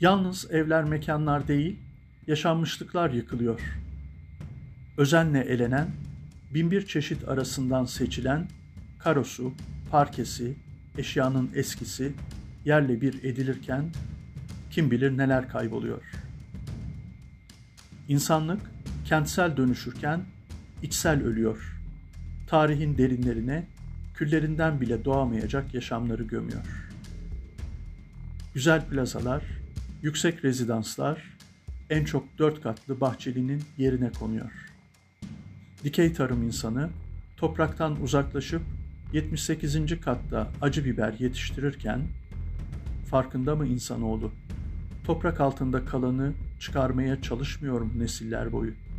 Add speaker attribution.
Speaker 1: Yalnız evler mekanlar değil, yaşanmışlıklar yıkılıyor. Özenle elenen, binbir çeşit arasından seçilen karosu, parkesi, eşyanın eskisi yerle bir edilirken kim bilir neler kayboluyor. İnsanlık kentsel dönüşürken içsel ölüyor. Tarihin derinlerine küllerinden bile doğamayacak yaşamları gömüyor. Güzel plazalar, yüksek rezidanslar en çok dört katlı bahçelinin yerine konuyor. Dikey tarım insanı topraktan uzaklaşıp 78. katta acı biber yetiştirirken farkında mı insanoğlu? Toprak altında kalanı çıkarmaya çalışmıyor mu nesiller boyu?''